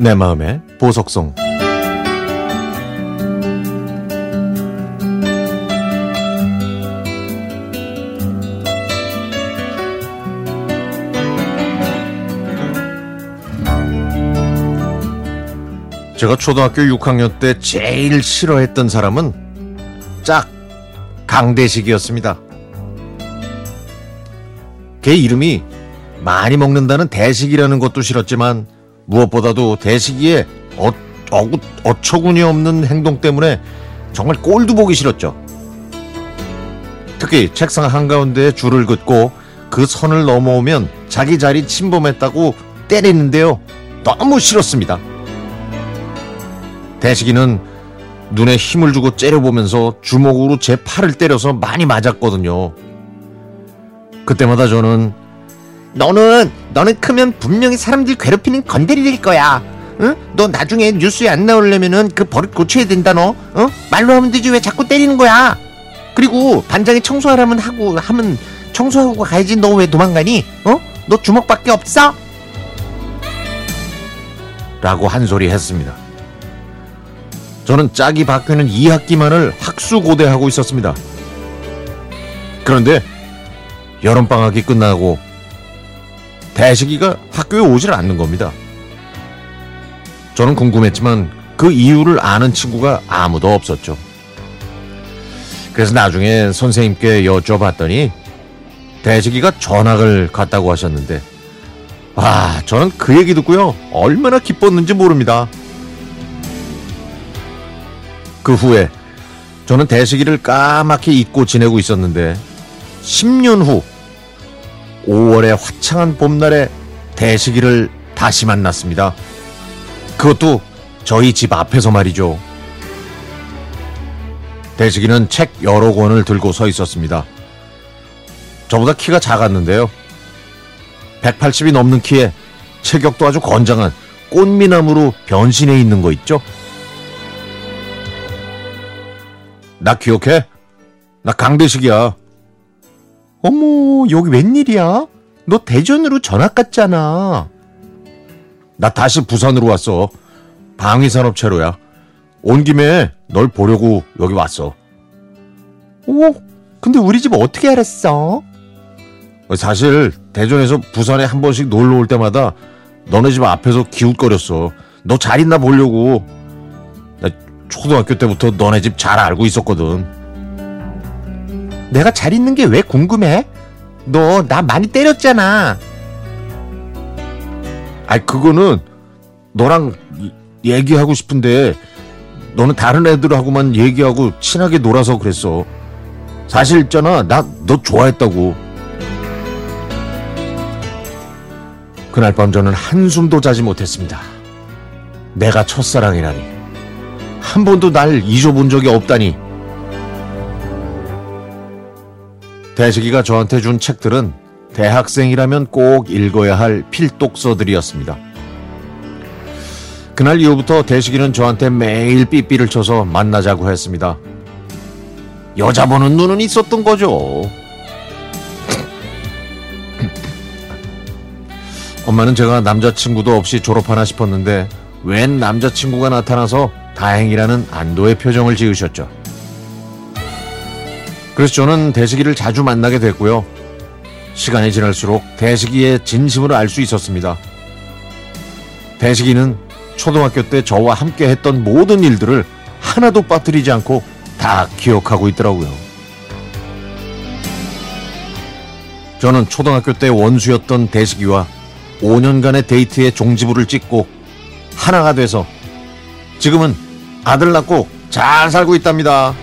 내 마음의 보석성 제가 초등학교 6학년 때 제일 싫어했던 사람은 짝 강대식이었습니다. 걔 이름이 많이 먹는다는 대식이라는 것도 싫었지만 무엇보다도 대식이의 어, 어, 어처구니 없는 행동 때문에 정말 꼴도 보기 싫었죠. 특히 책상 한가운데에 줄을 긋고 그 선을 넘어오면 자기 자리 침범했다고 때리는데요. 너무 싫었습니다. 대식이는 눈에 힘을 주고 째려보면서 주먹으로 제 팔을 때려서 많이 맞았거든요. 그때마다 저는 너는 너는 크면 분명히 사람들 괴롭히는 건드리 될 거야. 응? 너 나중에 뉴스에 안 나오려면은 그 버릇 고쳐야 된다 너. 어? 말로 하면 되지 왜 자꾸 때리는 거야? 그리고 반장이 청소하라면 하고 하면 청소하고 가야지 너 왜 도망가니? 어? 너 주먹밖에 없어? 라고 한 소리 했습니다. 저는 짝이 바뀌는 2학기만을 학수고대하고 있었습니다. 그런데 여름방학이 끝나고 대식이가 학교에 오질 않는 겁니다. 저는 궁금했지만 그 이유를 아는 친구가 아무도 없었죠. 그래서 나중에 선생님께 여쭤봤더니 대식이가 전학을 갔다고 하셨는데 아 저는 그 얘기 듣고요 얼마나 기뻤는지 모릅니다. 그 후에 저는 대식이를 까맣게 잊고 지내고 있었는데 10년 후 5월의 화창한 봄날에 대식이를 다시 만났습니다. 그것도 저희 집 앞에서 말이죠. 대식이는 책 여러 권을 들고 서 있었습니다. 저보다 키가 작았는데요. 180이 넘는 키에 체격도 아주 건장한 꽃미남으로 변신해 있는 거 있죠? 나 기억해? 나 강대식이야. 어머 여기 웬일이야? 너 대전으로 전학 갔잖아. 나 다시 부산으로 왔어. 방위산업체로야. 온 김에 널 보려고 여기 왔어. 오, 근데 우리 집 어떻게 알았어? 사실 대전에서 부산에 한 번씩 놀러 올 때마다 너네 집 앞에서 기웃거렸어. 너 잘 있나 보려고. 나 초등학교 때부터 너네 집 잘 알고 있었거든. 내가 잘 있는 게 왜 궁금해? 너 나 많이 때렸잖아. 아이 그거는 너랑 얘기하고 싶은데 너는 다른 애들하고만 얘기하고 친하게 놀아서 그랬어. 사실 있잖아 나 너 좋아했다고. 그날 밤 저는 한숨도 자지 못했습니다. 내가 첫사랑이라니. 한 번도 날 잊어본 적이 없다니. 대식이가 저한테 준 책들은 대학생이라면 꼭 읽어야 할 필독서들이었습니다. 그날 이후부터 대식이는 저한테 매일 삐삐를 쳐서 만나자고 했습니다. 여자 보는 눈은 있었던 거죠. 엄마는 제가 남자친구도 없이 졸업하나 싶었는데 웬 남자친구가 나타나서 다행이라는 안도의 표정을 지으셨죠. 그래서 저는 대식이를 자주 만나게 됐고요. 시간이 지날수록 대식이의 진심을 알 수 있었습니다. 대식이는 초등학교 때 저와 함께 했던 모든 일들을 하나도 빠뜨리지 않고 다 기억하고 있더라고요. 저는 초등학교 때 원수였던 대식이와 5년간의 데이트에 종지부를 찍고 하나가 돼서 지금은 아들 낳고 잘 살고 있답니다.